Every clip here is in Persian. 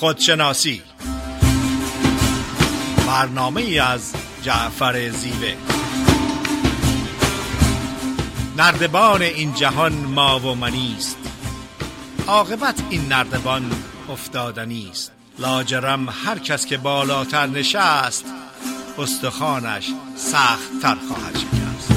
خودشناسی. برنامه از جعفر زیوه. نردبان این جهان ما و منیست عاقبت این نردبان افتادنی است لاجرم هر کس که بالاتر نشست استخوانش سخت تر خواهد شکست.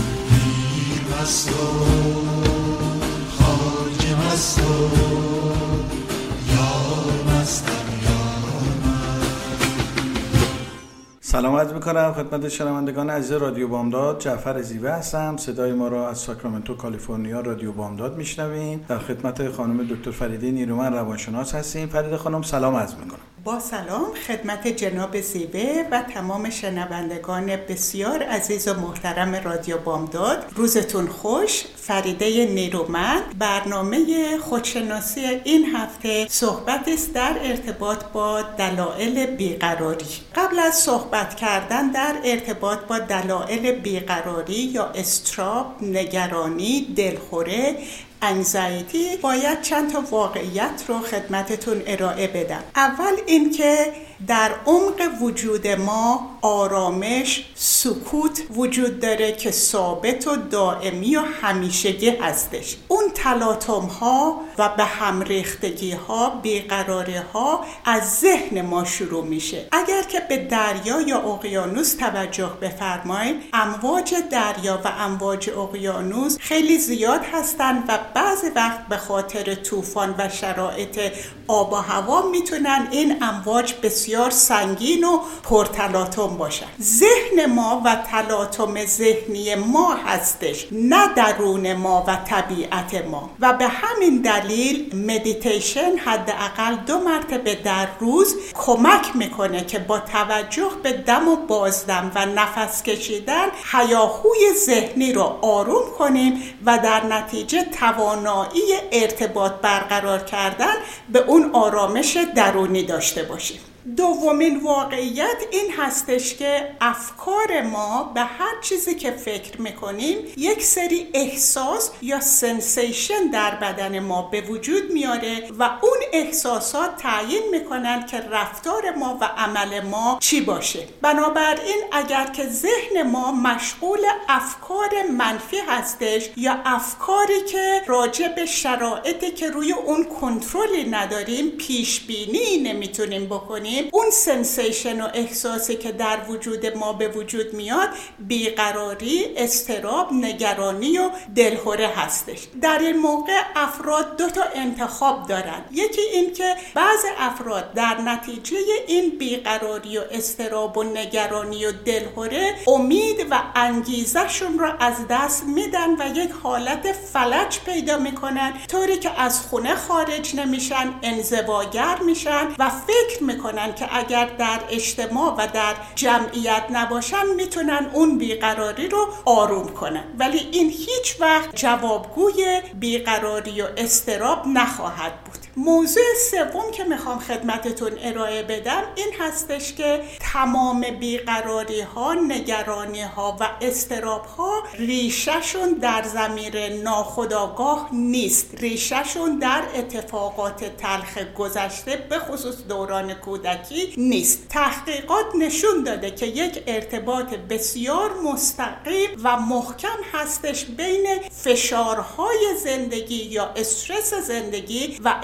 سلام عرض می‌کنم خدمت شنوندگان عزیز رادیو بامداد. جعفر زیوه هستم. صدای ما را از ساکرامنتو کالیفرنیا رادیو بامداد میشنویم در خدمت خانم دکتر فریده نیرومن روانشناس هستیم. فریده خانم سلام عرض می‌کنم. با سلام خدمت جناب زیبه و تمام شنوندگان بسیار عزیز و محترم رادیو بامداد. روزتون خوش. فریده نیرومند. برنامه خودشناسی این هفته صحبت است در ارتباط با دلایل بیقراری. قبل از صحبت کردن در ارتباط با دلایل بیقراری یا استراب نگرانی دلخوره انزایتی باید چند تا واقعیت رو خدمتتون ارائه بدم. اول اینکه در عمق وجود ما آرامش سکوت وجود داره که ثابت و دائمی و همیشگی هستش. اون تلاطم ها و به هم ریختگی ها بیقراری ها از ذهن ما شروع میشه. اگر که به دریا یا اقیانوس توجه بفرمایید امواج دریا و امواج اقیانوس خیلی زیاد هستند و بعضی وقت به خاطر طوفان و شرایط آب و هوا می‌تونن این امواج بسیار سنگین و پرتلاطم باشن. ذهن ما و تلاطم ذهنی ما هستش نه درون ما و طبیعت ما. و به همین دلیل مدیتیشن حداقل دو مرتبه در روز کمک می‌کنه که با توجه به دم و بازدم و نفس کشیدن حیاهوی ذهنی رو آروم کنیم و در نتیجه توانایی ارتباط برقرار کردن به اون آرامش درونی داشته باشیم. دومین واقعیت این هستش که افکار ما به هر چیزی که فکر می‌کنیم یک سری احساس یا sensation در بدن ما به وجود میاره و اون احساسات تعیین می‌کنن که رفتار ما و عمل ما چی باشه. بنابراین اگر که ذهن ما مشغول افکار منفی هستش یا افکاری که راجع به شرایطی که روی اون کنترلی نداریم پیش بینی نمی‌تونیم بکنیم اون sensation و احساسی که در وجود ما به وجود میاد بیقراری استراب نگرانی و دلهوره هستش. در این موقع افراد دو تا انتخاب دارن. یکی این که بعض افراد در نتیجه این بیقراری و استراب و نگرانی و دلهوره امید و انگیزشون رو از دست میدن و یک حالت فلج پیدا می‌کنن طوری که از خونه خارج نمیشن انزواگر میشن و فکر می‌کنن که اگر در اجتماع و در جمعیت نباشن می‌تونن اون بیقراری رو آروم کنن. ولی این هیچ وقت جوابگوی بیقراری و استراب نخواهد بود. موضوع سوم که می‌خوام خدمتتون ارائه بدم این هستش که تمام بیقراری ها نگرانی ها و استراب ها ریشهشون در زمیر ناخداگاه نیست. ریشهشون در اتفاقات تلخ گذشته به خصوص دوران کودکی نیست. تحقیقات نشون داده که یک ارتباط بسیار مستقیم و محکم هستش بین فشارهای زندگی یا استرس زندگی و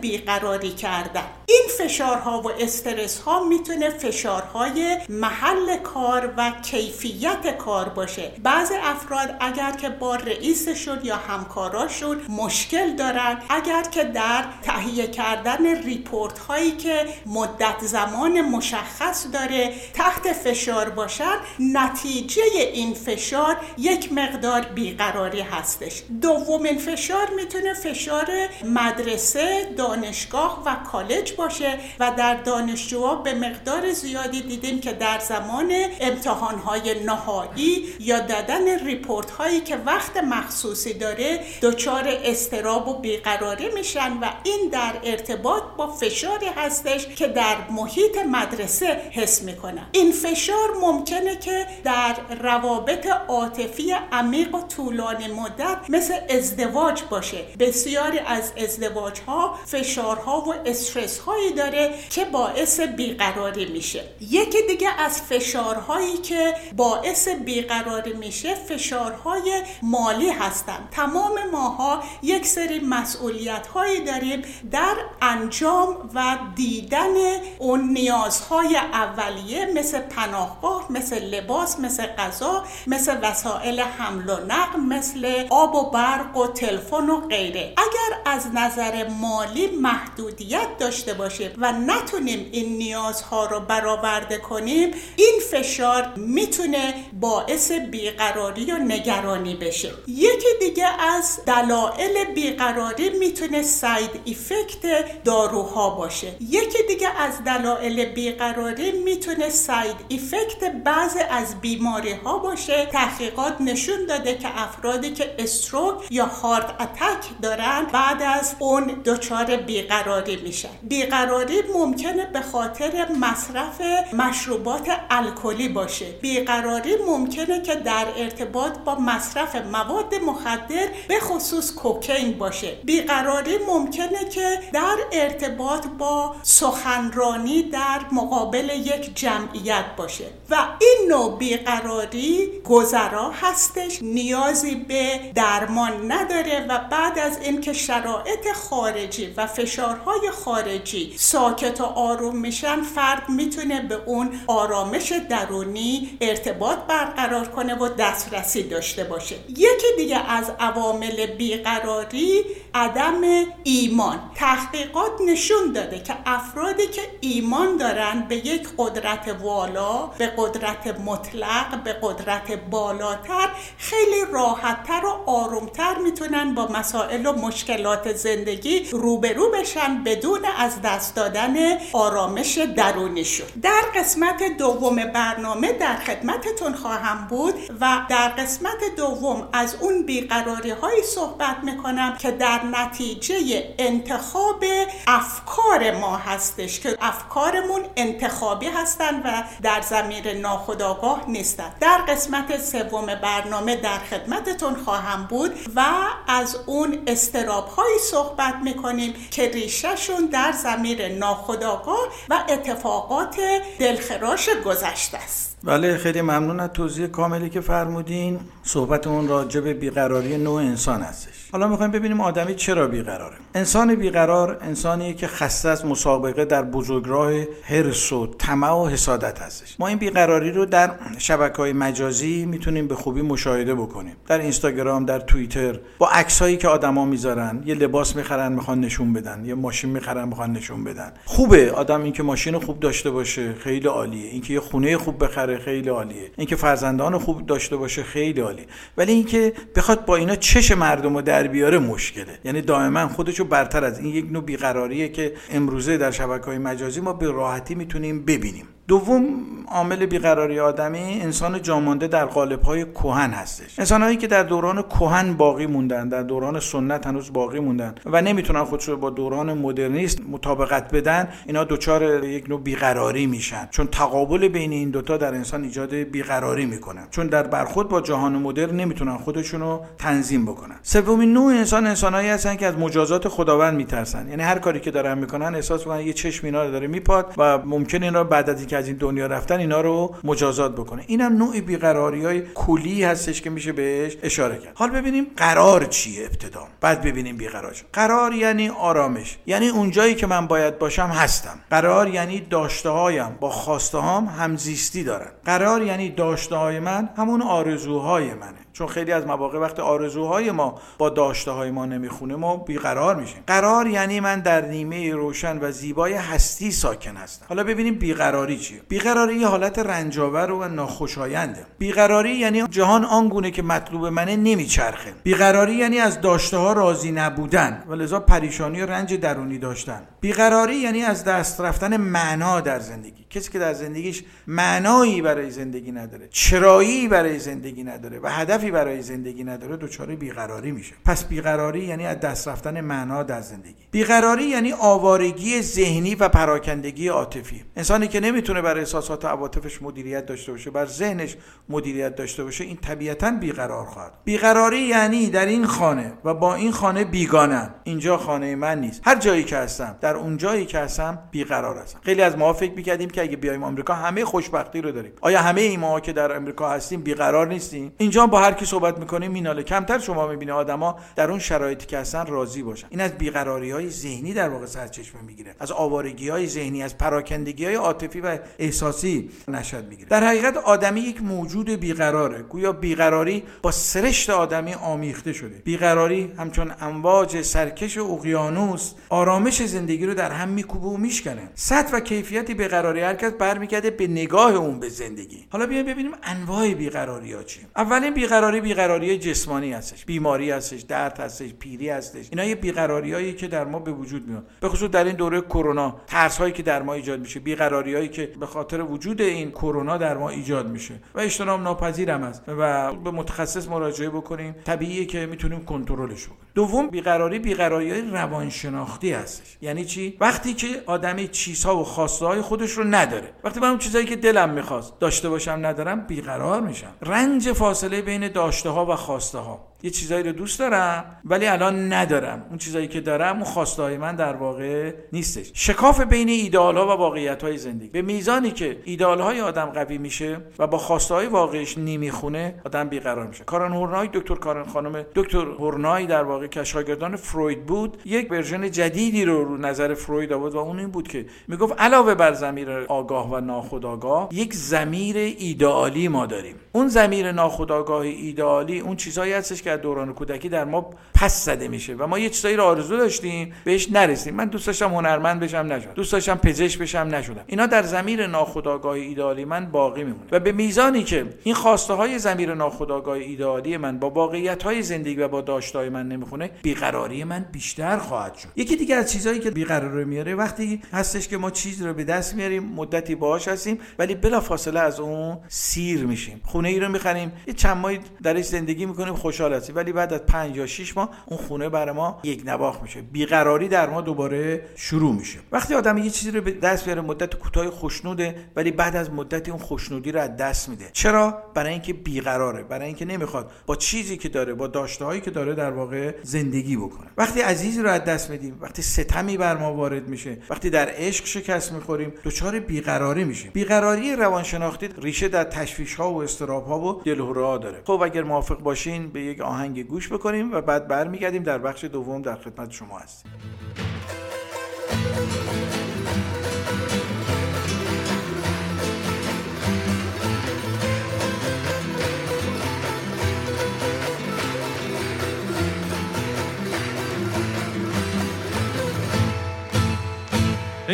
بیقراری کردن. این فشارها و استرس ها می‌تونه فشارهای محل کار و کیفیت کار باشه. بعض افراد اگر که با رئیسشون یا همکاراشون مشکل دارن اگر که در تهیه کردن ریپورت هایی که مدت زمان مشخص داره تحت فشار باشن نتیجه این فشار یک مقدار بیقراری هستش. دومین فشار می‌تونه فشار مدرسه دانشگاه و کالج باشه و در دانشجوها به مقدار زیادی دیدیم که در زمان امتحانهای نهایی یا دادن ریپورت هایی که وقت مخصوصی داره دچار استراب و بیقراری میشن و این در ارتباط با فشاری هستش که در محیط مدرسه حس می‌کنن. این فشار ممکنه که در روابط عاطفی عمیق و طولانی مدت مثل ازدواج باشه. بسیاری از ازدواج ها فشارها و استرس هایی داره که باعث بیقراری میشه. یکی دیگه از فشارهایی که باعث بیقراری میشه فشارهای مالی هستند تمام ماها یک سری مسئولیت هایی داریم در انجام و دیدن اون نیازهای اولیه مثل پناهگاه مثل لباس مثل غذا مثل وسایل حمل و نقل مثل آب و برق و تلفن و غیره. اگر از نظر مالی محدودیت داشته باشیم و نتونیم این نیازها رو برآورده کنیم این فشار می‌تونه باعث بیقراری و نگرانی بشه. یکی دیگه از دلایل بیقراری می‌تونه side effect داروها باشه. یکی دیگه از دلایل بیقراری می‌تونه side effect بعض از بیماری ها باشه. تحقیقات نشون داده که افرادی که stroke یا heart attack دارن بعد از اون دچار بیقراری میشن بیقراری ممکنه به خاطر مصرف مشروبات الکلی باشه. بیقراری ممکنه که در ارتباط با مصرف مواد مخدر به خصوص کوکین باشه. بیقراری ممکنه که در ارتباط با سخنرانی در مقابل یک جمعیت باشه. و این نوع بیقراری گذرا هستش نیازی به درمان نداره و بعد از اینکه شرایط خارجی و فشارهای خارجی ساکت و آروم میشن فرد می‌تونه به اون آرامش درونی ارتباط برقرار کنه و دسترسی داشته باشه. یکی دیگه از عوامل بیقراری عدم ایمان. تحقیقات نشون داده که افرادی که ایمان دارن به یک قدرت والا به قدرت مطلق به قدرت بالاتر خیلی راحتتر و آرومتر می‌تونن با مسائل و مشکلات زندگی روبرو بشن بدون از دست دادن آرامش درونیشون در قسمت دوم برنامه در خدمتتون خواهم بود و در قسمت دوم از اون بیقراری هایی صحبت می‌کنم که در نتیجه انتخاب افکار ما هستش که افکارمون انتخابی هستند و در زمیر ناخودآگاه نیستند در قسمت سوم برنامه در خدمتتون خواهم بود و از اون استراب هایی صحبت می‌کنیم که ریشهشون در زمیر ناخودآگاه و اتفاقات دلخراش گذشته است. بله خیلی ممنون از توضیح کاملی که فرمودین. صحبتمون راجع به بیقراری نوع انسان هستش. حالا می‌خوایم ببینیم آدمی چرا بیقراره. انسان بیقرار انسانیه که خسته از مسابقه در بزرگراه حرس و طمع و حسادت هستش. ما این بیقراری رو در شبکه های مجازی می‌تونیم به خوبی مشاهده بکنیم. در اینستاگرام در توییتر با عکسایی که آدما می‌ذارن یه لباس می‌خرن می‌خوان نشون بدن. یه ماشین می‌خرن می‌خوان نشون بدن. خوبه آدم اینکه ماشین خوب داشته باشه خیلی عالیه. اینکه یه خونه خوب بخره خیلی عالیه. اینکه فرزندان خوب داشته باشه خیلی عالیه. ولی اینکه بخواد با اینا چش مردم رو در بیاره مشکله. یعنی دائما خودشو برتر از این یک نوع بیقراریه که امروزه در شبکه های مجازی ما به راحتی می‌تونیم ببینیم. دوم عامل بیقراری آدمی انسان جامانده در قالب های کهن هستش. انسانهایی که در دوران کهن باقی موندن در دوران سنت هنوز باقی موندن و نمی‌تونن خودشو با دوران مدرنیست مطابقت بدن اینا دچار یک نوع بیقراری میشن. چون تقابل بین این دوتا در انسان ایجاد بیقراری می‌کنن چون در برخورد با جهان مدرن نمی‌تونن خودشونو تنظیم بکنن. سومین نوع انسان انسانهایی هستن که از مجازات خداوند میترسن. یعنی هر کاری که دارن می‌کنن احساس می‌کنن یه چشم اینا داره میپاد و ممکن اینا بعد از از این دنیا رفتن اینا رو مجازات بکنه. اینم نوع بیقراری های کلی هستش که میشه بهش اشاره کرد. حال ببینیم قرار چیه ابتدا. بعد ببینیم بیقرار قرار یعنی آرامش. یعنی اونجایی که من باید باشم هستم. قرار یعنی داشته هایم با خواسته هام همزیستی دارن قرار یعنی داشته های من همون آرزوهای منه. چون خیلی از مواقع وقت آرزوهای ما با داشته های ما نمی‌خونه ما بیقرار میشیم. قرار یعنی من در نیمه روشن و زیبای هستی ساکن هستم. حالا ببینیم بیقراری چیه؟ بیقراری یه حالت رنجاور و ناخوشاینده. بیقراری یعنی جهان آنگونه که مطلوب منه نمیچرخه. بیقراری یعنی از داشته ها راضی نبودن و لذا پریشانی و رنج درونی داشتن. بیقراری یعنی از دست رفتن معنا در زندگی. کسی که در زندگیش معنایی برای زندگی نداره چرایی برای زندگی نداره و هدفی برای زندگی نداره دچار بیقراری میشه. پس بیقراری یعنی از دست رفتن معنا در زندگی. بیقراری یعنی آوارگی ذهنی و پراکندگی عاطفی. انسانی که نمی‌تونه بر احساسات و عواطفش مدیریت داشته باشه بر ذهنش مدیریت داشته باشه این طبیعتا بیقرار خواهد. بیقراری یعنی در این خانه و با این خانه بیگانم اینجا خانه من نیست. هر جایی که هستم در اون جایی که هستم بیقرار هستم. خیلی از ما فکر می‌کردیم که اگه بیایم آمریکا همه خوشبختی رو داریم. آیا همه ای ما که در آمریکا هستیم بیقرار نیستیم؟ اینجا با هر کی صحبت می‌کنیم میناله. کمتر شما می‌بینید آدما در اون شرایطی که هستن راضی باشن. این از بیقراری های ذهنی در واقع سرچشمه می‌گیره. از آوارگی های ذهنی از پراکندگی های عاطفی و احساسی نشد می‌گیره. در حقیقت آدمی یک موجود بیقراره. گویا بیقراری با سرشت آدمی آمیخته شده. بیقراری همچون امواج سرکش اقیانوس آرامش زندگی رو در هم میکوبه و میشکنه. سطح و کیفیت بیقراری کس برمیگرده به نگاه اون به زندگی. حالا بیایم ببینیم انواع بیقراری ها چیه اولین بیقراری بیقراری جسمانی هستش. بیماری هستش درد هستش پیری هستش. اینا یه بیقراری که در ما به وجود میاد. به خصوص در این دوره کرونا ترس هایی که در ما ایجاد میشه. بیقراری هایی که به خاطر وجود این کرونا در ما ایجاد میشه. و اجتناب ناپذیرم است. و به متخصص مراجعه بکنیم. طبیعیه که می‌تونیم کنترلش کنیم دوم بیقراری بیقراری های روانشناختی هستش. یعنی چی؟ وقتی که آدمی چیزها و خواسته های خودش رو نداره. وقتی من اون چیزایی که دلم می‌خواست داشته باشم ندارم بیقرار میشم. رنج فاصله بین داشته ها و خواسته ها یه چیزایی رو دوست دارم ولی الان ندارم. اون چیزایی که دارم اون خواسته های من در واقع نیستش. شکاف بین ایدئال ها و واقعیت های زندگی. به میزانی که ایدئال های آدم قوی میشه و با خواسته های واقعیش نمی‌خونه آدم بیقرار میشه. کارن هورنای دکتر کارن خانم دکتر هورنای در واقع که شاگردان فروید بود یک ورژن جدیدی رو رو نظر فروید آورد و اون این بود که می‌گفت علاوه بر زمیر آگاه و ناخودآگاه یک زمیر ایدئالی ما داریم. اون زمیر ناخودآگاه ایدئالی اون چیزهایی هستش که از دوران کودکی در ما پس زده میشه و ما یه چیزایی رو آرزو داشتیم بهش نرسیدیم من دوست داشتم هنرمند بشم نشدم. دوست داشتم پزشک بشم نشدم. اینا در زمیر ناخودآگاه ایدئالی من باقی میمونه. و به میزانی که این خواسته های زمیر ناخودآگاه ایدئالی من با واقعیت های زندگی و با داشتهای من نمی‌خونه بیقراری من بیشتر خواهد شد. یکی دیگه از چیزهایی که بیقراری میاره وقتی هستش که ما چیز رو به دست میاریم مدتی باهاش هستیم ولی بلافاصله از اون سیر میشیم. خونه ای رو می‌خریم یه چند ماهی درش زندگی می‌کنیم خوشحال هستیم ولی بعد از 5 یا 6 ماه اون خونه برای ما یک نواخ میشه. بیقراری در ما دوباره شروع میشه. وقتی آدم یه چیزی رو به دست بیاره مدت کوتاه خوشنوده ولی بعد از مدتی اون خوشنودی رو از دست میده. چرا؟ برای اینکه بیقراره. برای اینکه نمی‌خواد با چیزی که داره با داشته هایی که داره در واقع زندگی بکنه. وقتی عزیزی رو از دست میدیم وقتی ستمی بر ما وارد میشه وقتی در عشق شکست می‌خوریم دچار بیقراری میشیم. بیقراری روانشناختی ریشه در تشویش ها و استراب ها و دلهره داره. خب اگر موافق باشین به یک آهنگ گوش بکنیم و بعد برمیگردیم در بخش دوم در خدمت شما هستیم.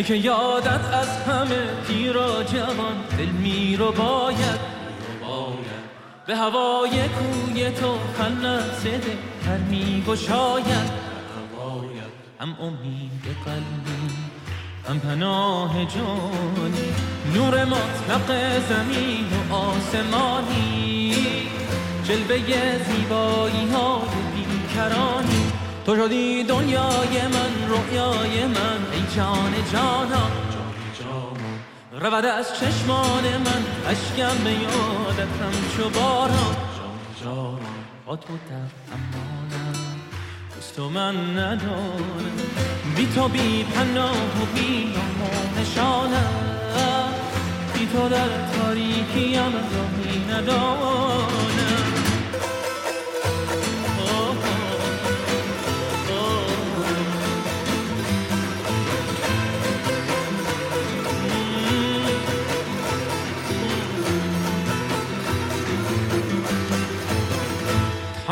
که یادت از همه پیر و جوان دل میرو باید به هوای کوی تو خلصه هر می گشاید. هم امید قلبی هم پناه جانی نور مطلق زمین و آسمانی جلوه زیبایی های بیکرانی. تو شدی دنیای من رویای من ای جان جانا. رود از چشمان من اشکم به یادتم چو باران. جان با تو در امانم. تو من ندانم. بی تو بی پناه و بی نشانم. بی تو در تاریکیم راهی ندانم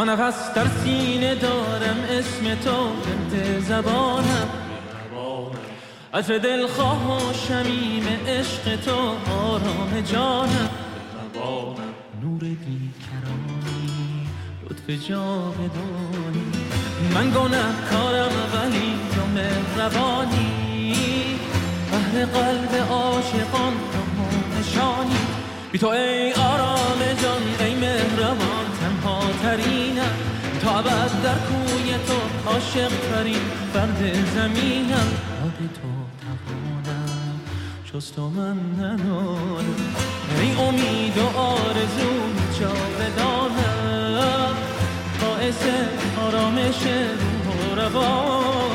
نفس در سینه دارم اسم تو بنت زبانم. عطر دلخواه و شمیم عشق تو آرام جانم. نور بیکرانی لطف جاودانی. من گناه کارم ولی تو مهربانی. اهل قلب عاشقان تو نشانی. بی تو ای آرام جان ای مهربان. تنها ترینم تا ابد در کوی تو عاشق ترین فرد زمینم. یاد تو توانم جز تو من ندارم ای امید و آرزو جاودانم. باعث آرامش روح و روانم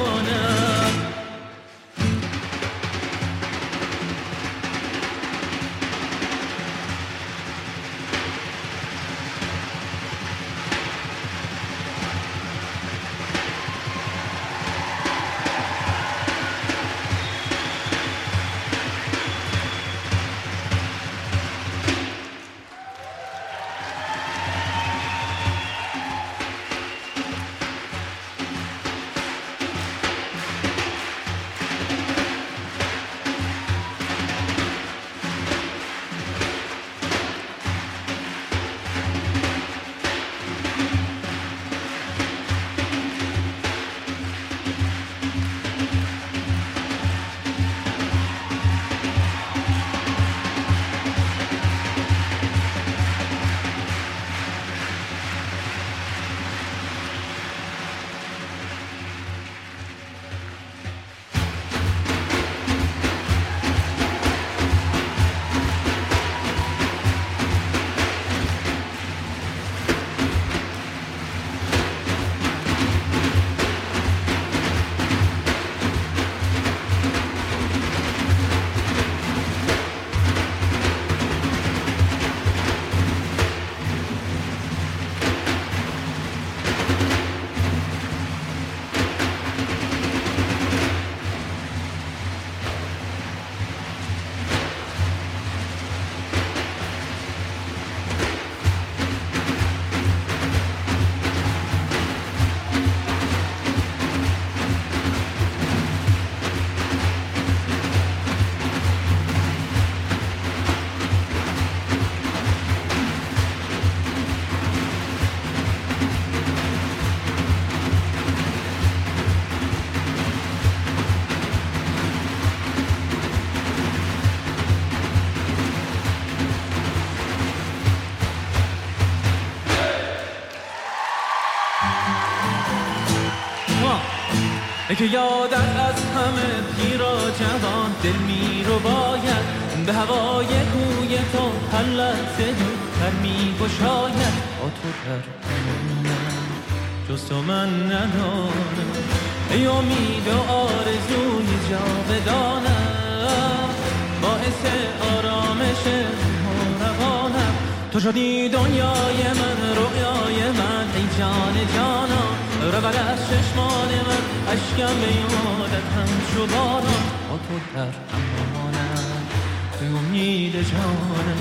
که یادت از همه پیرا جوان دل می رو باید به هوای کوی تو هر لحظه تر می گشاید. با تو در جز تو من ندارم. ای امید و آرزوی جاودانم. باعث آرامش تو شدی دنیای من رویای من. ای جان جانم رود از چشمان من اشکم به یادت هم شو باران با تو در امانم به امید جانم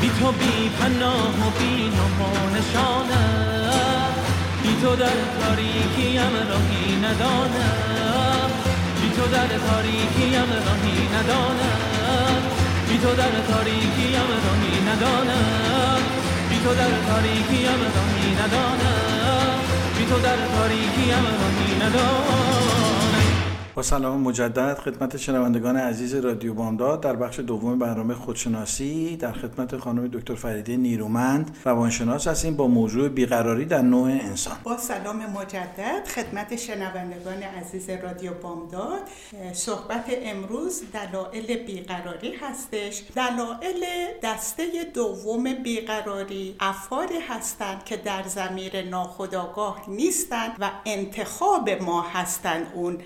بی تو بی پناه و بی نام نشانم بی تو در تاریکیم راهی ندانم بی تو در تاریکیم راهی ندانم بی تو در تاریکیم راهی ندانم بی تو در تاریکیم راهی ندانم بی تو در تاریکیم راهی ندانم با سلام مجدد خدمت شنوندگان عزیز رادیو بامداد در بخش دوم برنامه خودشناسی در خدمت خانم دکتر فریده نیرومند روانشناس هستیم با موضوع بیقراری در نوع انسان. با سلام مجدد خدمت شنوندگان عزیز رادیو بامداد. صحبت امروز دلایل بیقراری هستش. دلایل دسته دوم بیقراری افکاری هستند که در زمیر ناخودآگاه نیستند و انتخاب ما هستند. اون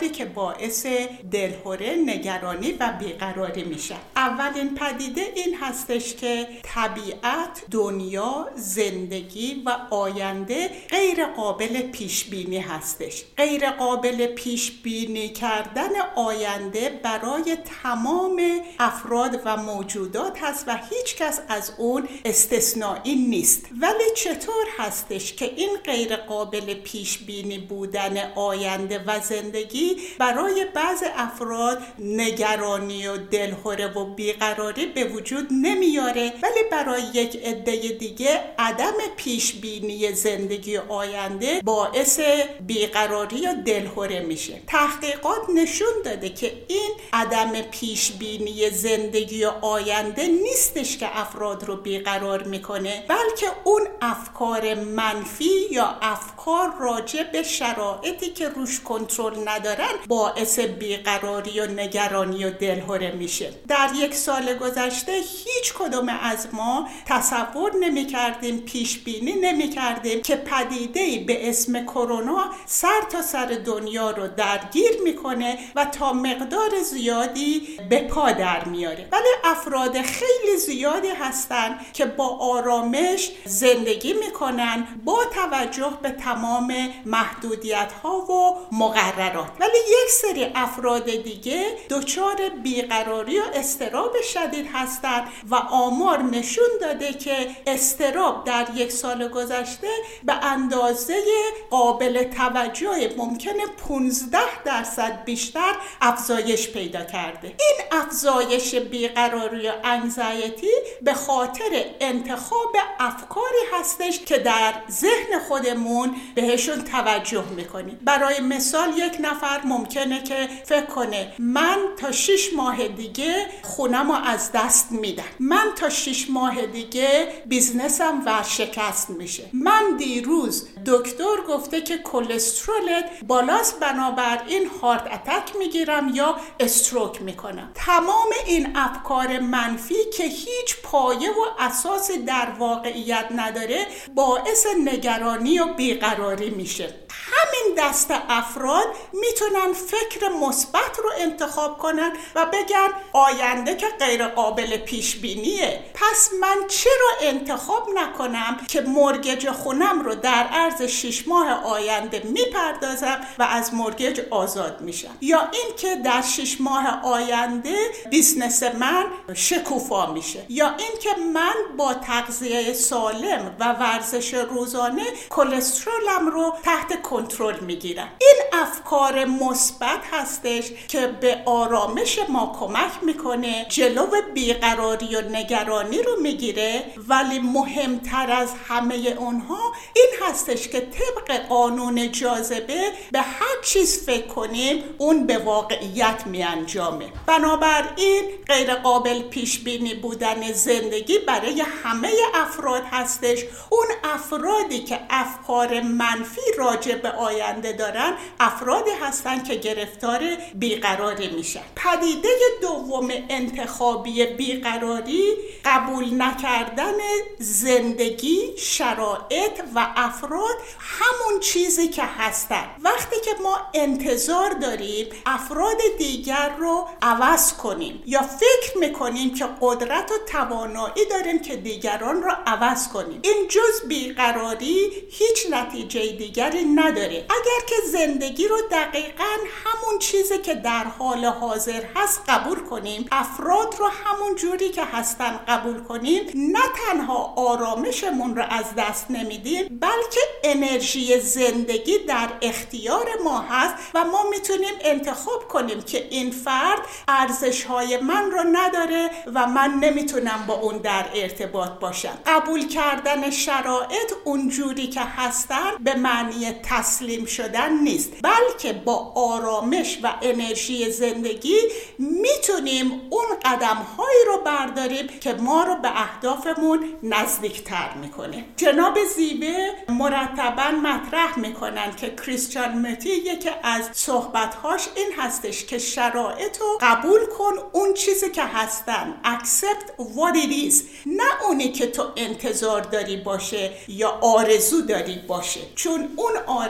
افکاری که باعث دلهوره نگرانی و بیقراری میشه. اولین پدیده این هستش که طبیعت دنیا زندگی و آینده غیر قابل پیش بینی هستش. غیر قابل پیش بینی کردن آینده برای تمام افراد و موجودات هست و هیچ کس از اون استثنایی نیست. ولی چطور هستش که این غیر قابل پیش بینی بودن آینده و زندگی برای بعض افراد نگرانی و دلهوره و بیقراری به وجود نمیاره ولی برای یک عده دیگه عدم پیش بینی زندگی آینده باعث بیقراری و دلهوره میشه. تحقیقات نشون داده که این عدم پیش بینی زندگی آینده نیستش که افراد رو بیقرار می‌کنه بلکه اون افکار منفی یا افکار راجع به شرایطی که روش کنترل نداره. ندارن باعث بیقراری و نگرانی و دلهوره میشه. در یک سال گذشته هیچ کدوم از ما تصور نمی کردیم پیش بینی نمی کردیم که پدیده به اسم کرونا سر تا سر دنیا رو درگیر می‌کنه و تا مقدار زیادی به پا در میاره. ولی افراد خیلی زیادی هستن که با آرامش زندگی می‌کنن با توجه به تمام محدودیت ها و مقررات. ولی یک سری افراد دیگه دچار بیقراری و استراب شدید هستند و آمار نشون داده که استراب در یک سال گذشته به اندازه قابل توجه ممکنه 15 درصد بیشتر افزایش پیدا کرده. این افزایش بیقراری و انگزایتی به خاطر انتخاب افکاری هستش که در ذهن خودمون بهشون توجه می‌کنیم. برای مثال یک نفر ممکنه که فکر کنه من تا شش ماه دیگه خونم رو از دست میدم. من تا شش ماه دیگه بیزنسم ورشکست میشه. من دیروز دکتر گفته که کلسترولت بالاست بنابراین هارت اتک می‌گیرم یا استروک می‌کنم. تمام این افکار منفی که هیچ پایه و اساس در واقعیت نداره باعث نگرانی و بیقراری میشه. همین دست افراد می‌تونن فکر مثبت رو انتخاب کنن و بگن آینده که غیر قابل پیش بینیه. پس من چرا انتخاب نکنم که mortgage خونم رو در عرض شش ماه آینده می‌پردازم و از mortgage آزاد میشم؟ یا اینکه در شش ماه آینده business من شکوفا میشه؟ یا اینکه من با تغذیه سالم و ورزش روزانه کلسترولم رو تحت کنترل می‌گیرم این افکار مثبت هستش که به آرامش ما کمک می‌کنه جلو بیقراری و نگرانی رو می‌گیره. ولی مهمتر از همه اونها این هستش که طبق قانون جاذبه به هر چیز فکر کنیم اون به واقعیت میانجامه. بنابراین غیر قابل پیش بینی بودن زندگی برای همه افراد هستش. اون افرادی که افکار منفی راجع به آینده دارن افرادی هستن که گرفتار بیقراری میشن. پدیده دوم انتخابی بیقراری قبول نکردن زندگی شرایط و افراد همون چیزی که هستن. وقتی که ما انتظار داریم افراد دیگر رو عوض کنیم یا فکر می‌کنیم که قدرت و توانایی داریم که دیگران رو عوض کنیم. این جز بیقراری هیچ نتیجه دیگری نداره. اگر که زندگی رو دقیقا همون چیزی که در حال حاضر هست قبول کنیم افراد رو همون جوری که هستن قبول کنیم نه تنها آرامشمون رو از دست نمیدیم بلکه انرژی زندگی در اختیار ما هست و ما می‌تونیم انتخاب کنیم که این فرد ارزش های من رو نداره و من نمی‌تونم با اون در ارتباط باشم. قبول کردن شرایط اونجوری که هستن به معنی تسلیم شدن نیست بلکه با آرامش و انرژی زندگی می‌تونیم اون قدم هایی رو برداریم که ما رو به اهدافمون نزدیکتر می‌کنه. جناب زیبه مرتبا مطرح می‌کنن که کریستیان متی یکی از صحبتهاش این هستش که شرایط رو قبول کن اون چیزی که هستن accept what it is. نه اونی که تو انتظار داری باشه یا آرزو داری باشه. چون اون آرزو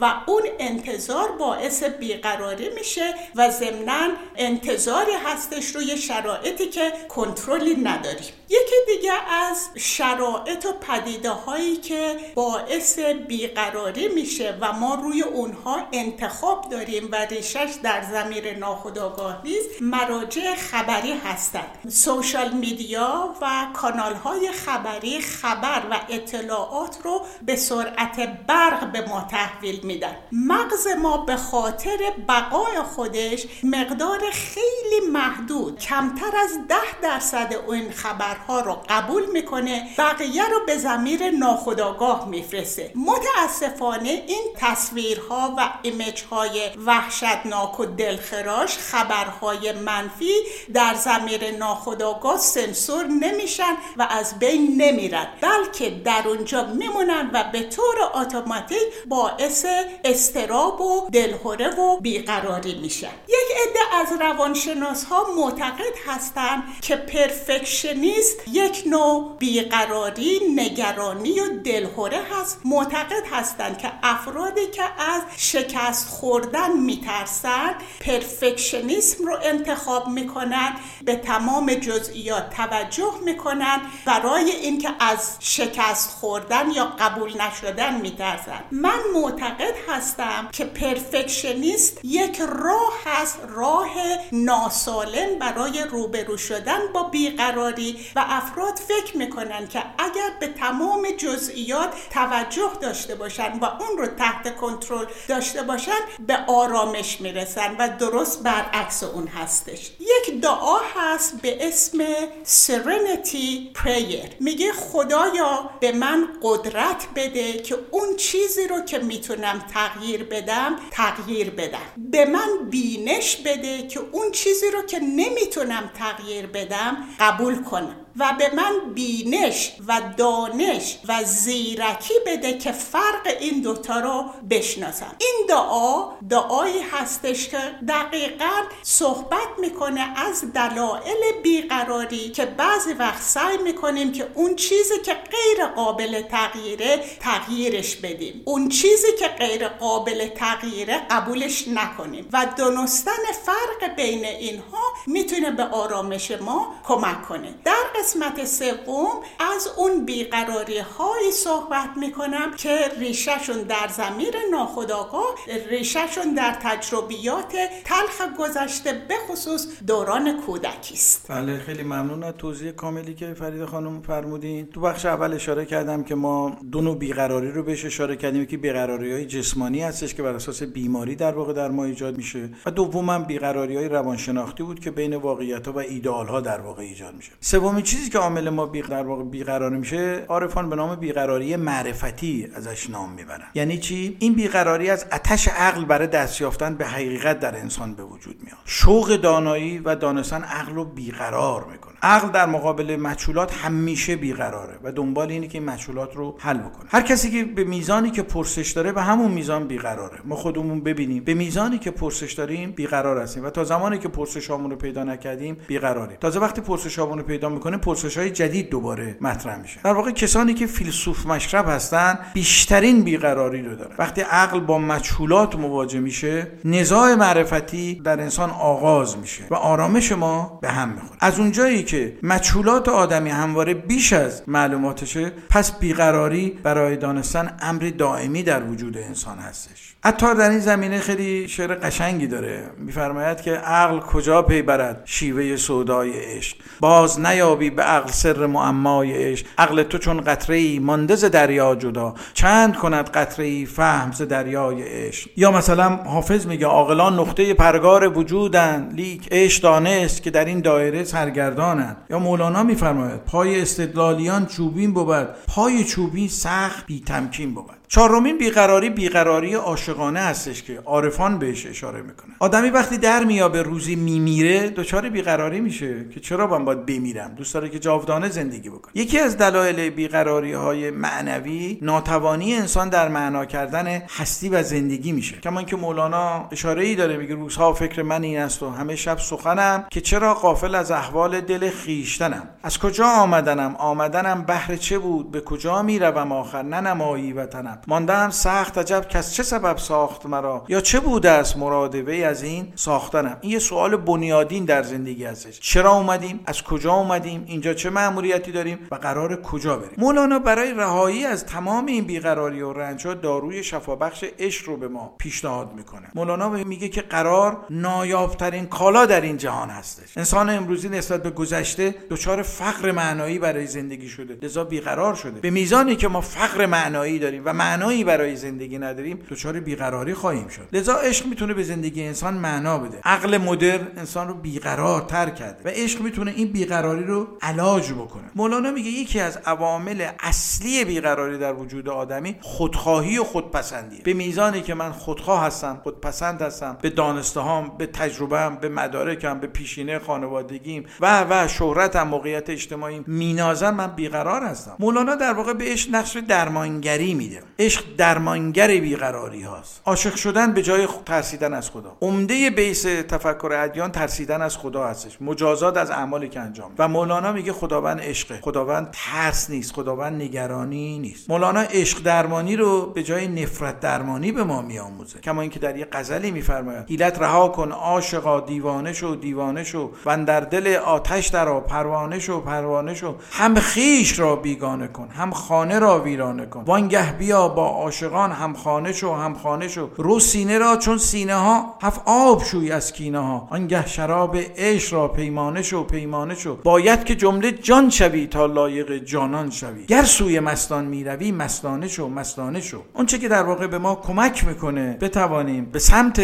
و اون انتظار باعث بیقراری میشه و ضمنا انتظاری هستش روی شرایطی که کنترلی نداریم یکی دیگه از شرایط و پدیده هایی که باعث بیقراری میشه و ما روی اونها انتخاب داریم و ریشش در زمیر ناخودآگاه نیست مراجع خبری هستند. سوشال میدیا و کانال های خبری خبر و اطلاعات رو به سرعت برق به ما تحویل میدن. مغز ما به خاطر بقای خودش مقدار خیلی محدود. کمتر از ده درصد اون خبرها رو قبول می‌کنه بقیه رو به زمیر ناخودآگاه میفرسته. متاسفانه این تصویرها و ایمیج های وحشتناک و دلخراش خبرهای منفی در زمیر ناخودآگاه سنسور نمیشن و از بین نمیرن بلکه در اونجا میمونن و به طور اتوماتیک باعث استراب و دلهوره و بیقراری میشن یک عده از روانشناس ها معتقد هستند که پرفکشنیست یک نوع بیقراری نگرانی و دلهوره هست. معتقد هستند که افرادی که از شکست خوردن میترسن پرفکشنیسم رو انتخاب می‌کنن به تمام جزئیات توجه می‌کنن برای اینکه از شکست خوردن یا قبول نشدن میترسن من معتقد هستم که پرفکشنیست یک راه هست راه ناسالم برای روبرو شدن با بیقراری و افراد فکر می‌کنن که اگر به تمام جزئیات توجه داشته باشن و اون رو تحت کنترل داشته باشن به آرامش می‌رسن و درست برعکس اون هستش. یک دعا هست به اسم Serenity Prayer. میگه خدایا به من قدرت بده که اون چیزی رو که می‌تونم تغییر بدم تغییر بدم. به من بینش بده که اون چیزی رو که نمی‌تونم تغییر بدم قبول کنم. و به من بینش و دانش و زیرکی بده که فرق این دوتا رو بشناسم. این دعا دعایی هستش که دقیقا صحبت می‌کنه از دلایل بیقراری که بعضی وقت سعی می‌کنیم که اون چیزی که غیر قابل تغییره تغییرش بدیم. اون چیزی که غیر قابل تغییره قبولش نکنیم. و دونستن فرق بین اینها می‌تونه به آرامش ما کمک کنه. در قسمت سوم از اون بیقراری هایی صحبت می‌کنم که ریشهشون در زمیر ناخداگاه ریشهشون در تجربیات تلخ گذشته به خصوص دوران کودکی است. بله خیلی ممنون از توضیح کاملی که فرید خانم فرمودین. تو بخش اول اشاره کردم که ما دو نوع بیقراری رو بهش اشاره کردیم. که بیقراری های جسمانی هستش که بر اساس بیماری در واقع در ما ایجاد میشه و دوم بیقراری های روانشناختی بود که بین واقعیت ها و ایدئال ها در واقع ایجاد میشه. سومین چیزی که عامل ما بی در واقع بیقرار میشه عارفان به نام بیقراری معرفتی ازش نام می‌برن. یعنی چی؟ این بیقراری از اتش عقل برای دست یافتن به حقیقت در انسان به وجود میاد. شوق دانایی و دانستن عقل رو بیقرار می‌کنه. عقل در مقابل مچولات همیشه بیقراره و دنبال اینه که این مچولات رو حل بکنه. هر کسی که به میزانی که پرسش داره به همون میزان بیقراره. ما خودمون ببینیم. به میزانی که پرسش داریم بیقرار هستیم و تا زمانی که پرسشامون رو پیدا نکردیم بیقراریم. تازه وقتی پرسشامون رو پیدا می‌کنیم پرسش های جدید دوباره مطرح میشه. در واقع کسانی که فیلسوف مشرب هستن بیشترین بیقراری رو دارن. وقتی عقل با مچولات مواجه میشه نزاع معرفتی در انسان آغاز میشه و آرامش ما به هم می‌خوره. از اونجایی که مچولات آدمی همواره بیش از معلوماتشه پس بیقراری برای دانستن امر دائمی در وجود انسان هستش. عطار در این زمینه خیلی شعر قشنگی داره. میفرماید که عقل کجا پی برد شیوهٔ سودای عشق؟ باز نیابی به عقل سر معمای عشق. عقل تو چون قطره ای مانده ز دریا جدا. چند کند قطره ای فهم ز دریای عشق؟ یا مثلا حافظ میگه عاقلان نقطه پرگار وجودن لیک عشق دانست که در این دایره سرگردانند. یا مولانا میفرماید پای استدلالیان چوبین بود. پای چوبین سخت بی تمکین بود. چهارمین بیقراری بیقراری عاشقانه هستش که عارفان بهش اشاره می‌کنه. آدمی وقتی درمیابه روزی میمیره دچار بیقراری میشه که چرا من باید بمیرم؟ دوست داره که جاودانه زندگی بکنه. یکی از دلایل بیقراری های معنوی ناتوانی انسان در معنا کردن هستی و زندگی میشه. کما که مولانا اشاره ای داره میگه روزها فکر من این است و همه شب سخنم که چرا غافل از احوال دل خیشتنم از کجا آمدنم؟ آمدنم بهر چه بود؟ به کجا می‌روم آخر؟ ننمایی وطنم. ماندم سخت عجب کس چه سبب ساخت مرا؟ یا چه بوده است مراد وی از این ساختنم؟ این یه سوال بنیادین در زندگی هستش چرا اومدیم؟ از کجا اومدیم؟ اینجا چه مأموریتی داریم؟ و قرار کجا بریم؟ مولانا برای رهایی از تمام این بیقراری و رنجها داروی شفابخش عشق رو به ما پیشنهاد می‌کنه. مولانا میگه که قرار نایابترین کالا در این جهان هستش. انسان امروزی نسبت به گذشته دچار فقر معنایی برای زندگی شده. لذا بیقرار شده. به میزانی که ما فقر معنایی داریم و معنایی برای زندگی نداریم دچار بیقراری خواهیم شد. لذا عشق می‌تونه به زندگی انسان معنا بده. عقل مدرن انسان رو بیقرار تر کرده و عشق می‌تونه این بیقراری رو علاج بکنه. مولانا میگه یکی از عوامل اصلی بیقراری در وجود آدمی خودخواهی و خودپسندی به میزانی که من خودخواه هستم خودپسند هستم به دانسته هام به تجربه به مدارکم به پیشینه خانوادگیم و و شهرتم موقعیت اجتماعی مینازم من بیقرار هستم. مولانا در واقع به عشق نقش درمانگری میده. عشق درمانگر بیقراری هاست. عاشق شدن به جای ترسیدن از خدا. عمده بیس تفکر ادیان ترسیدن از خدا هستش. مجازات از اعمالی که انجام و مولانا میگه خداوند عشقه. خداوند ترس نیست. خداوند نگرانی نیست. مولانا عشق درمانی رو به جای نفرت درمانی به ما میآموزه. کما اینکه در یه غزلی میفرماید. حیلت رها کن عاشقا دیوانه شو دیوانه شو. و در دل آتش در پروانه شو پروانه شو. هم خیش را بیگانه کن هم خانه را ویرانه کن. وانگه بیا با عاشقان هم خانه شو هم خانه شو. رو سینه را چون سینه ها هف آب شوی از کینه ها آنگه شراب عشق را پیمانه شو پیمانه شو. باید که جمله جان شوی تا لایق جانان شوی. گر سوی مستان می‌روی مستانه شو مستانه شو. اونچه که در واقع به ما کمک می‌کنه بتوانیم به سمت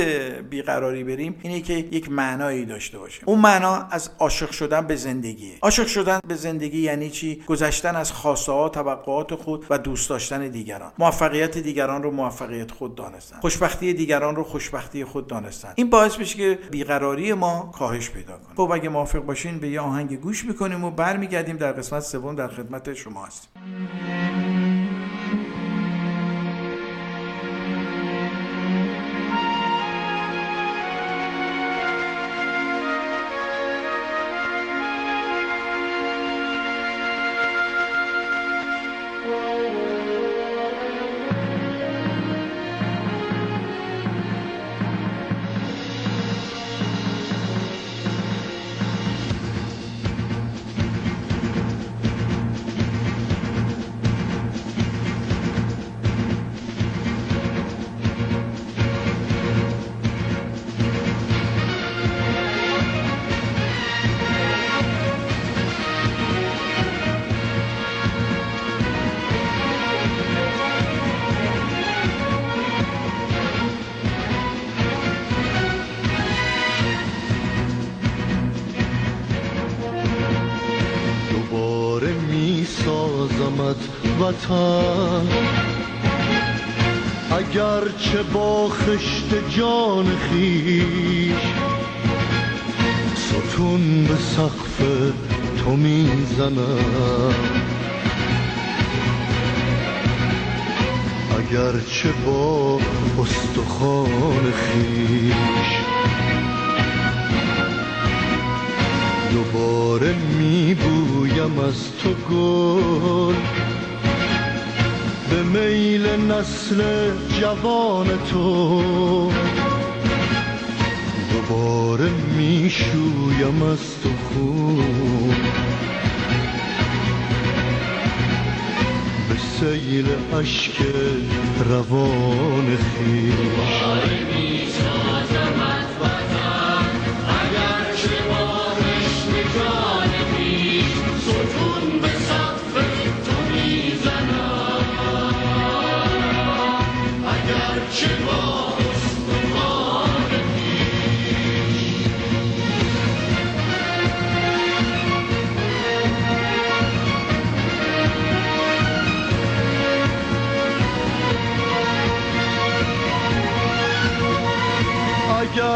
بیقراری بریم اینه که یک معنایی داشته باشه اون معنا از عاشق شدن به زندگی. عاشق شدن به زندگی یعنی چی؟ گذشتن از خواسته ها توقعات خود و دوست داشتن دیگران. موفقیت دیگران رو موفقیت خود دانستن. خوشبختی دیگران رو خوشبختی خود دانستن. این باعث میشه که بیقراری ما کاهش پیدا کنه. خب اگه موافق باشین به یه آهنگ گوش می‌کنیم و برمیگردیم در قسمت سوم در خدمت شما هستیم. اگر چه با خشت جان خیش ستون به سقف تو می‌زنم. اگر چه با استخوان خیش دوباره میبویم از تو گل میل نسل جوان تو. دوباره می‌شویم از تو خون. به سیل اشک روان خیش.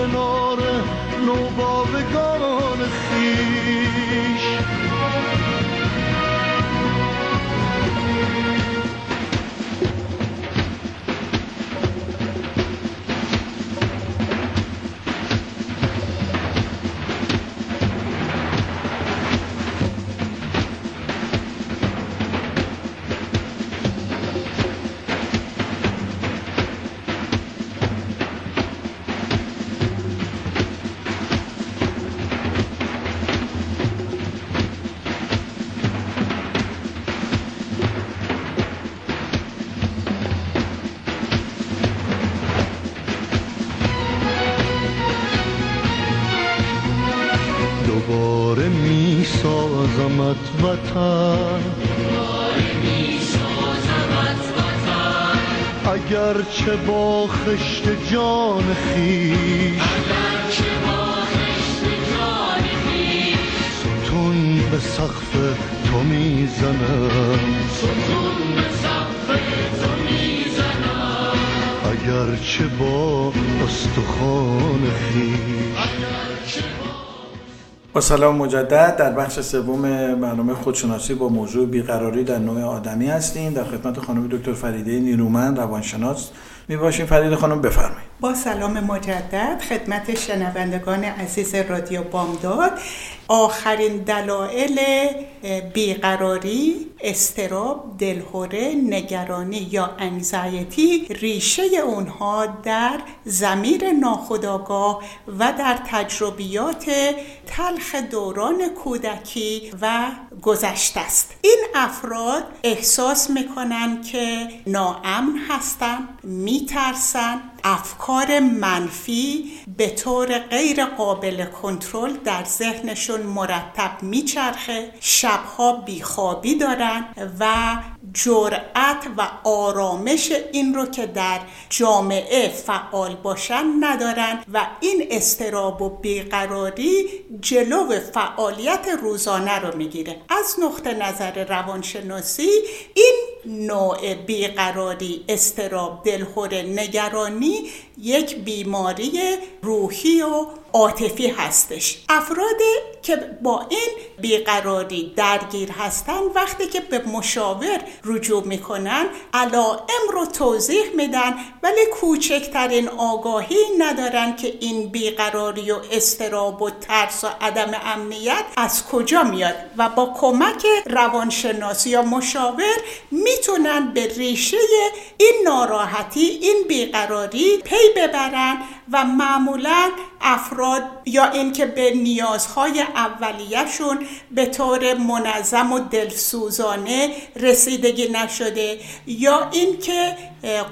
کنار نوباوگان خیش. خیش ستون به سقف تو می‌زنم اگر چه با استخوان با سلام مجدد. در بخش سوم برنامه خودشناسی با موضوع بیقراری در نوع آدمی هستیم. در خدمت خانم دکتر فریده نیرومند روانشناس می باشیم. فریده خانم بفرمایید. با سلام مجدد خدمت شنوندگان عزیز رادیو بامداد. آخرین دلایل بیقراری استراب دلهوره نگرانی یا انگزایتی ریشه اونها در زمیر ناخودآگاه و در تجربیات تلخ دوران کودکی و گذشته است. این افراد احساس می‌کنن که ناامن هستن میترسن. افکار منفی به طور غیر قابل کنترل در ذهنشون مرتب میچرخه. شبها بیخوابی دارن. و جرأت و آرامش این رو که در جامعه فعال باشن ندارن و این استراب و بیقراری جلو فعالیت روزانه رو می‌گیره. از نقطه نظر روانشناسی این نوع بیقراری استراب دلخور نگرانی یک بیماری روحی و عاطفی هستش. افرادی که با این بیقراری درگیر هستن وقتی که به مشاور رجوع می‌کنن علائم رو توضیح میدن ولی کوچکترین آگاهی ندارن که این بیقراری و استراب و ترس و عدم امنیت از کجا میاد و با کمک روانشناسی یا مشاور می‌تونن به ریشه این ناراحتی این بیقراری پی ببرن و معمولا افراد یا اینکه به نیازهای اولیهشون به طور منظم و دلسوزانه رسیدگی نشده یا اینکه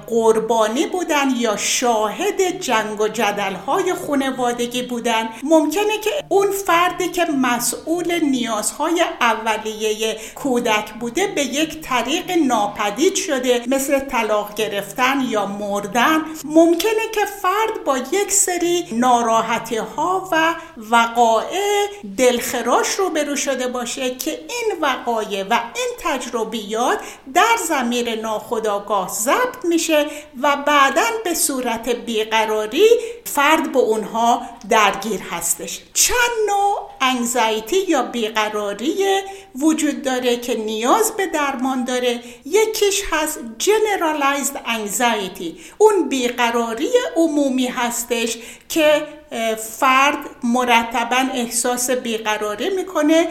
قربانی بودن یا شاهد جنگ و جدلهای خانوادگی بودن ممکنه که اون فردی که مسئول نیازهای اولیه کودک بوده به یک طریق ناپدید شده مثل طلاق گرفتن یا مردن. ممکنه که فرد با یک سری ناراحتی ها و وقایع دلخراش رو شده باشه که این وقایع و این تجربیات در زمیر ناخودآگاه ضبط میشه و بعدا به صورت بیقراری فرد به اونها درگیر هستش. چند نوع انگزایتی یا بیقراری وجود داره که نیاز به درمان داره؟ یکیش هست generalized anxiety. اون بیقراری عمومی هستش که فرد مرتبا احساس بیقراری می‌کنه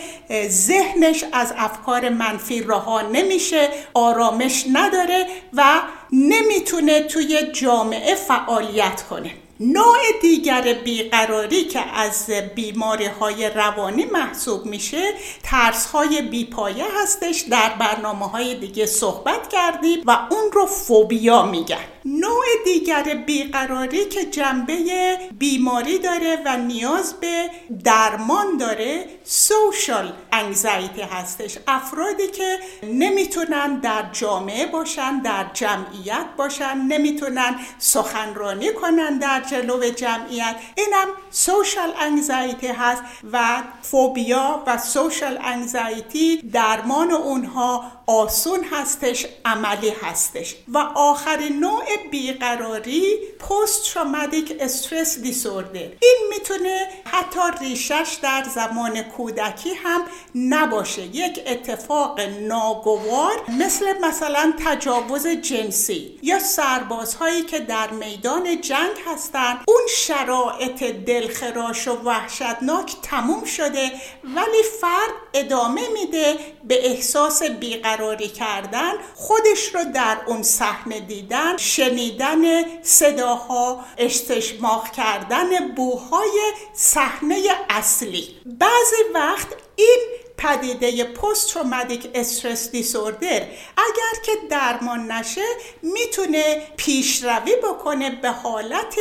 ذهنش از افکار منفی رها نمیشه آرامش نداره و نمی‌تونه توی جامعه فعالیت کنه. نوع دیگر بیقراری که از بیماری های روانی محسوب میشه ترس های بیپایه هستش. در برنامه های دیگه صحبت کردیم و اون رو فوبیا میگن. نوع دیگر بیقراری که جنبه بیماری داره و نیاز به درمان داره سوشال انگزایتی هستش. افرادی که نمی‌تونن در جامعه باشن در جمعیت باشن نمی‌تونن سخنرانی کنن در جلو جمعیت. اینم سوشال انگزایتی هست و فوبیا و سوشال انگزایتی درمان اونها آسون هستش عملی هستش. و آخرین نوع بیقراری پست تروماتیک استرس دیسوردر این می‌تونه حتی ریشش در زمان کودکی هم نباشه. یک اتفاق ناگوار مثل مثلا تجاوز جنسی یا سربازهایی که در میدان جنگ هستن اون شرایط دلخراش و وحشتناک تموم شده ولی فرد ادامه میده به احساس بیقراری کردن خودش رو در اون صحنه دیدن شنیدن صداها استشماخ کردن بوهای صحنه اصلی. بعضی وقت این پدیده پست تروماتیک استرس دیسوردر اگر که درمان نشه می‌تونه پیشروی بکنه به حالت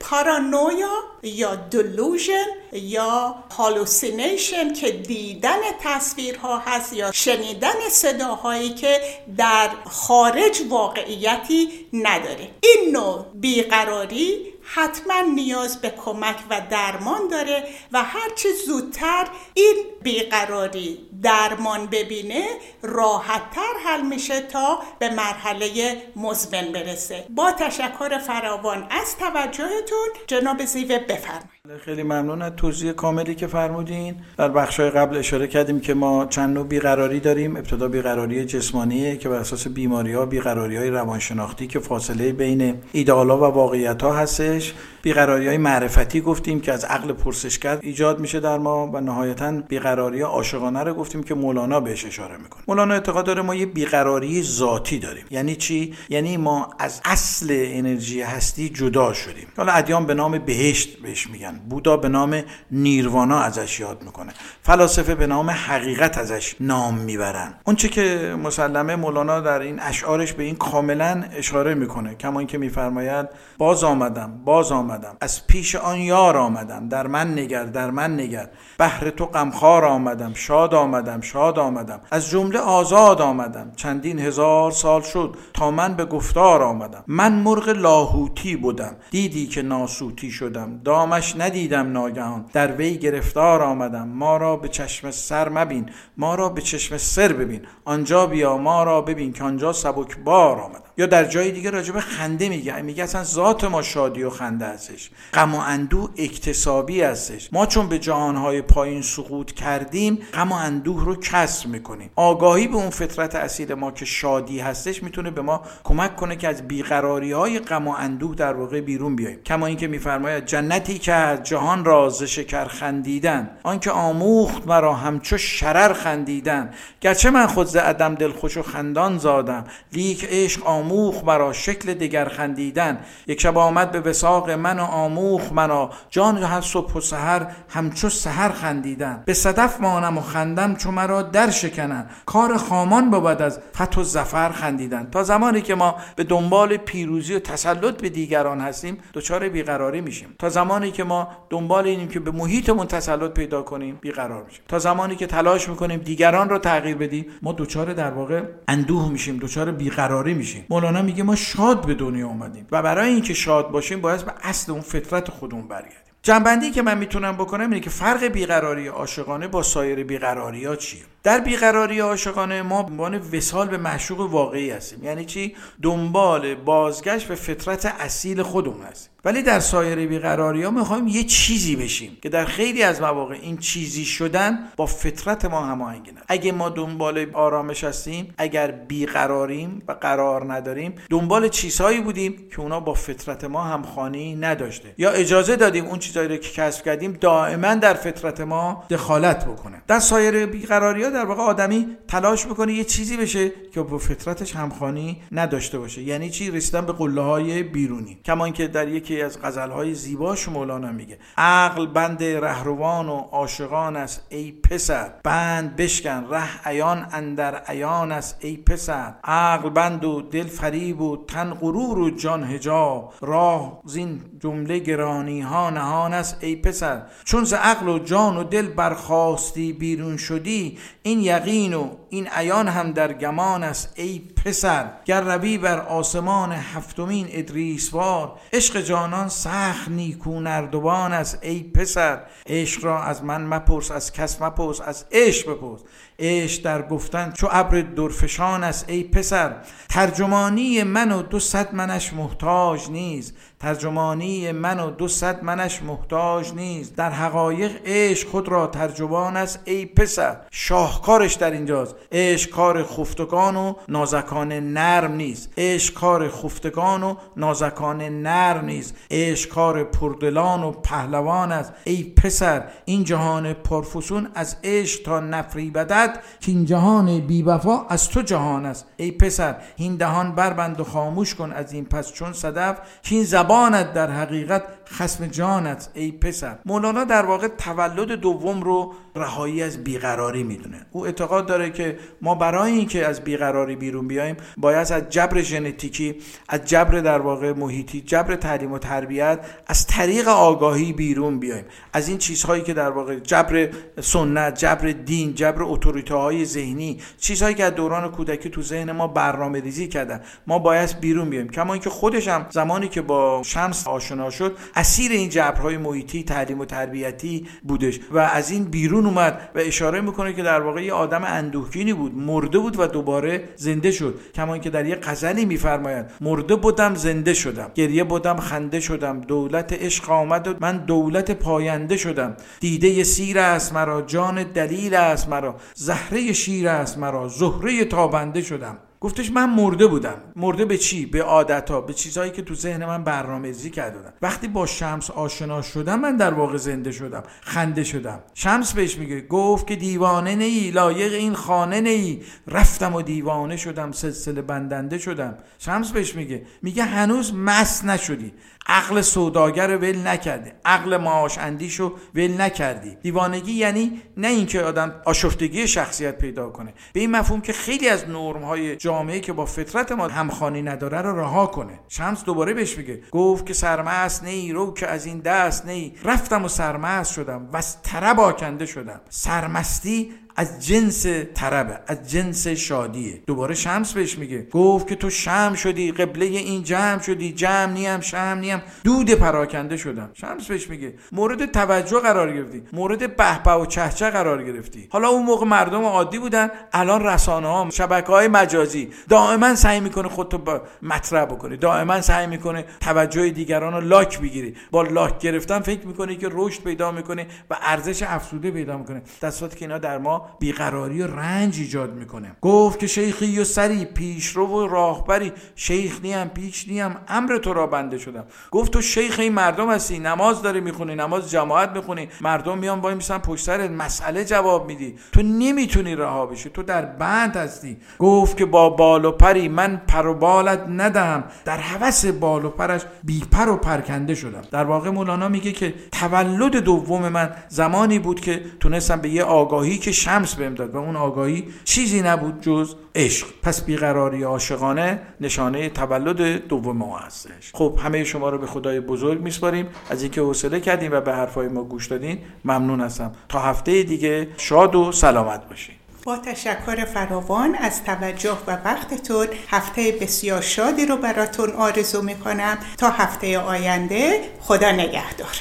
پارانویا یا دلوژن یا هالوسینیشن که دیدن تصویرها هست یا شنیدن صداهایی که در خارج واقعیتی نداره. این نوع بیقراری حتما نیاز به کمک و درمان داره و هرچی زودتر این بیقراری. درمان ببینه راحتتر حل میشه تا به مرحله مزمن برسه. با تشکر فراوان از توجهتون جناب زیوه بفرمایید. خیلی ممنون از توضیح کاملی که فرمودین. در بخشای قبل اشاره کردیم که ما چند نوع بیقراری داریم. ابتدا بیقراری جسمانی که بر اساس بیماری ها بیقراری های روانشناختی که فاصله بین ایدئالا و واقعیت ها هستش. بیقراری های معرفتی گفتیم که از عقل پرسشگر ایجاد میشه در ما و نهایتا بیقراری عاشقانه رو گفتیم که مولانا بهش اشاره می‌کنه. مولانا اعتقاد داره ما یه بیقراری ذاتی داریم. یعنی چی؟ یعنی ما از اصل انرژی هستی جدا شدیم. حالا ادیان به نام بهشت بهش میگن. بودا به نام نیروانا ازش یاد می‌کنه. فلاسفه به نام حقیقت ازش نام می‌برن. اونچه که مسلمه مولانا در این اشعارش به این کاملا اشاره می‌کنه. کما اینکه میفرماید باز آمدم باز آمدم از پیش آن یار آمدم. در من نگر در من نگر. بهر تو غمخوار آمدم. شاد آمدم شاد آمدم. از جمله آزاد آمدم. چندین هزار سال شد تا من به گفتار آمدم. من مرغ لاهوتی بودم. دیدی که ناسوتی شدم. دامش ندیدم ناگهان. در وی گرفتار آمدم. ما را به چشم سر مبین. ما را به چشم سر ببین. آنجا بیا ما را ببین که آنجا سبک بار آمدم. یا در جای دیگه راجب خنده میگه. میگه اصلا ذات ما شادی و خنده هستش. غم و اندوه اکتسابی هستش. ما چون به جهانهای پایین سقوط کردیم غم و اندوه رو کسر می‌کنیم. آگاهی به اون فطرت اصیل ما که شادی هستش می‌تونه به ما کمک کنه که از بیقراری های غم و اندوه در واقع بیرون بیایم. کما اینکه میفرماید جنتی که از جهان را ز شکر خندیدن آنکه آموخت مرا همچو شرر خندیدن. گرچه من خود ز عدم دلخوش و خندان زادم لیک عشق آموخ مرا شکل دگر خندیدن. یک شب آمد به وساق من و آموخ مرا. جان هر صبح و سحر همچو سحر خندیدن. به صدف مانم و خندم چو مرا در شکنن. کار خامان بود از فتح و زفر خندیدن. تا زمانی که ما به دنبال پیروزی و تسلط به دیگران هستیم دچار بیقراری میشیم. تا زمانی که ما دنبال اینیم که به محیطمون تسلط پیدا کنیم بیقرار میشیم. تا زمانی که تلاش می‌کنیم دیگران رو تغییر بدیم ما دچار در واقع اندوه میشیم دچار بیقراری میشیم. مولانا میگه ما شاد به دنیا اومدیم و برای اینکه شاد باشیم باید به اصل اون فطرت خودمون برگردیم. جنبندی که من می‌تونم بکنم اینه که فرق بیقراری عاشقانه با سایر بیقراری ها چیه؟ در بیقراری عاشقانه ما به عنوان وسال به معشوق واقعی هستیم. یعنی چی؟ دنبال بازگشت به فطرت اصیل خودمون هستیم. ولی در سایر بیقراری ها می‌خوایم یه چیزی بشیم که در خیلی از مواقع این چیزی شدن با فطرت ما هماهنگ اگه ما دنبال آرامش هستیم اگر بیقراریم و قرار نداریم دنبال چیزهایی بودیم که اونا با فطرت ما همخوانی نداشته. یا اجازه دادیم اون چیزهایی رو که کسب کردیم دائما در فطرت ما دخالت بکنه. در سایر بیقراری در واقع آدمی تلاش می‌کنه یه چیزی بشه که با فطرتش همخوانی نداشته باشه. یعنی چی؟ رسیدن به قله های بیرونی. کما اینکه در یکی از غزل های زیباش مولانا میگه عقل بند رهروان و عاشقان است ای پسر. بند بشکن ره عیان اندر عیان است ای پسر. عقل بند و دل فریب و تن غرور و جان حجاب. راه زین جمله گرانی ها نهان است ای پسر. چون ز عقل و جان و دل برخواستی بیرون شدی این یقین و این عیان هم در گمان است ای پسر. گر روی بر آسمان هفتمین ادریسوار عشق جانان سخت نیکو نردبان است ای پسر. عشق را از من مپرس از کس مپرس از عشق بپرس. عشق در گفتن چو ابر درفشان است ای پسر. ترجمانی من و دو صد منش محتاج نیست ترجمانی من و دو صد منش محتاج نیست در حقایق عشق خود را ترجمان است ای پسر. شاهکارش در اینجاست. عشق کار خفتگان و نازکان نرم نیست عشق کار خفتگان و نازکان نرم نیست عشق کار پردلان و پهلوان است. ای پسر این جهان پرفسون از عشق تا نفری بدد که این جهان بی وفا از تو جهان است. ای پسر این دهان بربند و خاموش کن از این پس چون صدف که این زبانت در حقیقت خسم جانت ای پسر. مولانا در واقع تولد دوم رو رهایی از بیقراری می‌دونه. او اعتقاد داره که ما برای اینکه از بیقراری بیرون بیایم باید از جبر ژنتیکی از جبر در واقع محیطی جبر تعلیم و تربیت از طریق آگاهی بیرون بیایم. از این چیزهایی که در واقع جبر سنت جبر دین جبر اتوریته های ذهنی چیزهایی که از دوران کودکی تو ذهن ما برنامه ریزی کردن ما باید بیرون بیایم. کما اینکه خودش هم زمانی که با شمس آشنا شد اسیر این جبرهای محیطی تعلیم و تربیتی بودش و از این بیرون اومد و اشاره می‌کنه که در واقع یه آدم اندوهگینی بود مرده بود و دوباره زنده شد. کما اینکه در یه غزلی میفرماید مرده بودم زنده شدم. گریه بودم خنده شدم. دولت عشق آمد و من دولت پاینده شدم. دیده سیر است مرا جان دلیل است مرا. زهره شیر است مرا. زهره تابنده شدم. گفتش من مرده بودم. مرده به چی؟ به عادت به چیزهایی که تو ذهن من برنامه‌ریزی کرده بودم وقتی با شمس آشنا شدم من در واقع زنده شدم خنده شدم. شمس بهش میگه گفت که دیوانه نی لایق این خانه نی. رفتم و دیوانه شدم سلسله بندنده شدم. شمس بهش میگه میگه هنوز مس نشدی. عقل سوداگر ول نکردی. عقل معاش اندیشو ول نکردی. دیوانگی یعنی نه اینکه آدم آشفتگی شخصیت پیدا کنه. به این مفهوم که خیلی از نرم های جامعه که با فطرت ما همخوانی نداره رو رها کنه. شمس دوباره بهش میگه. گفت که سرمست نی رو که از این دست نی رفتم و سرمست شدم و از طرب شدم. سرمستی از جنس طربه از جنس شادیه دوباره شمس بهش میگه. گفت که تو شم شدی قبله این جمع شدی جمع نیم شم نیم. دود پراکنده شدم. شمس بهش میگه. مورد توجه قرار گرفتی. مورد بهبه و چهچه قرار گرفتی. حالا اون موقع مردم عادی بودن. الان رسانه ها شبکه های مجازی دائما سعی می‌کنه خودتو با مطرح بکنی دائما سعی می‌کنه توجه دیگران رو لاک بگیری با لاک گرفتن فکر می‌کنی که رشد پیدا می‌کنه و ارزش افسوده پیدا می‌کنه. در که اینا در ما بیقراری و رنج ایجاد می‌کنه. گفت که شیخی و سری پیشرو و راهبری شیخ نیم پیش نیم امر تو را بنده شدم. گفت تو شیخ این مردم هستی نماز داری می‌خونی نماز جماعت می‌خونی مردم میان وای میسن پشت سرت مسئله جواب میدی. تو نمی‌تونی رها بشی تو در بند هستی. گفت که با بال و پری من پر و بالت ندهم. در هوس بال و پرش بی پر و پرکنده شدم. در واقع مولانا میگه که تولد دوم من زمانی بود که تونستم به یه آگاهی که شمس بهم داد. و اون آگاهی چیزی نبود جز عشق. پس بیقراری عاشقانه نشانه تولد دوم ما هستش. خب همه شما رو به خدای بزرگ میسپاریم. از اینکه حوصله کردیم و به حرفای ما گوش دادین ممنون هستم. تا هفته دیگه شاد و سلامت باشین. با تشکر فراوان از توجه و وقتتون هفته بسیار شادی رو براتون آرزو می‌کنم. تا هفته آینده خدا نگهدار.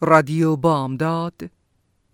رادیو بامداد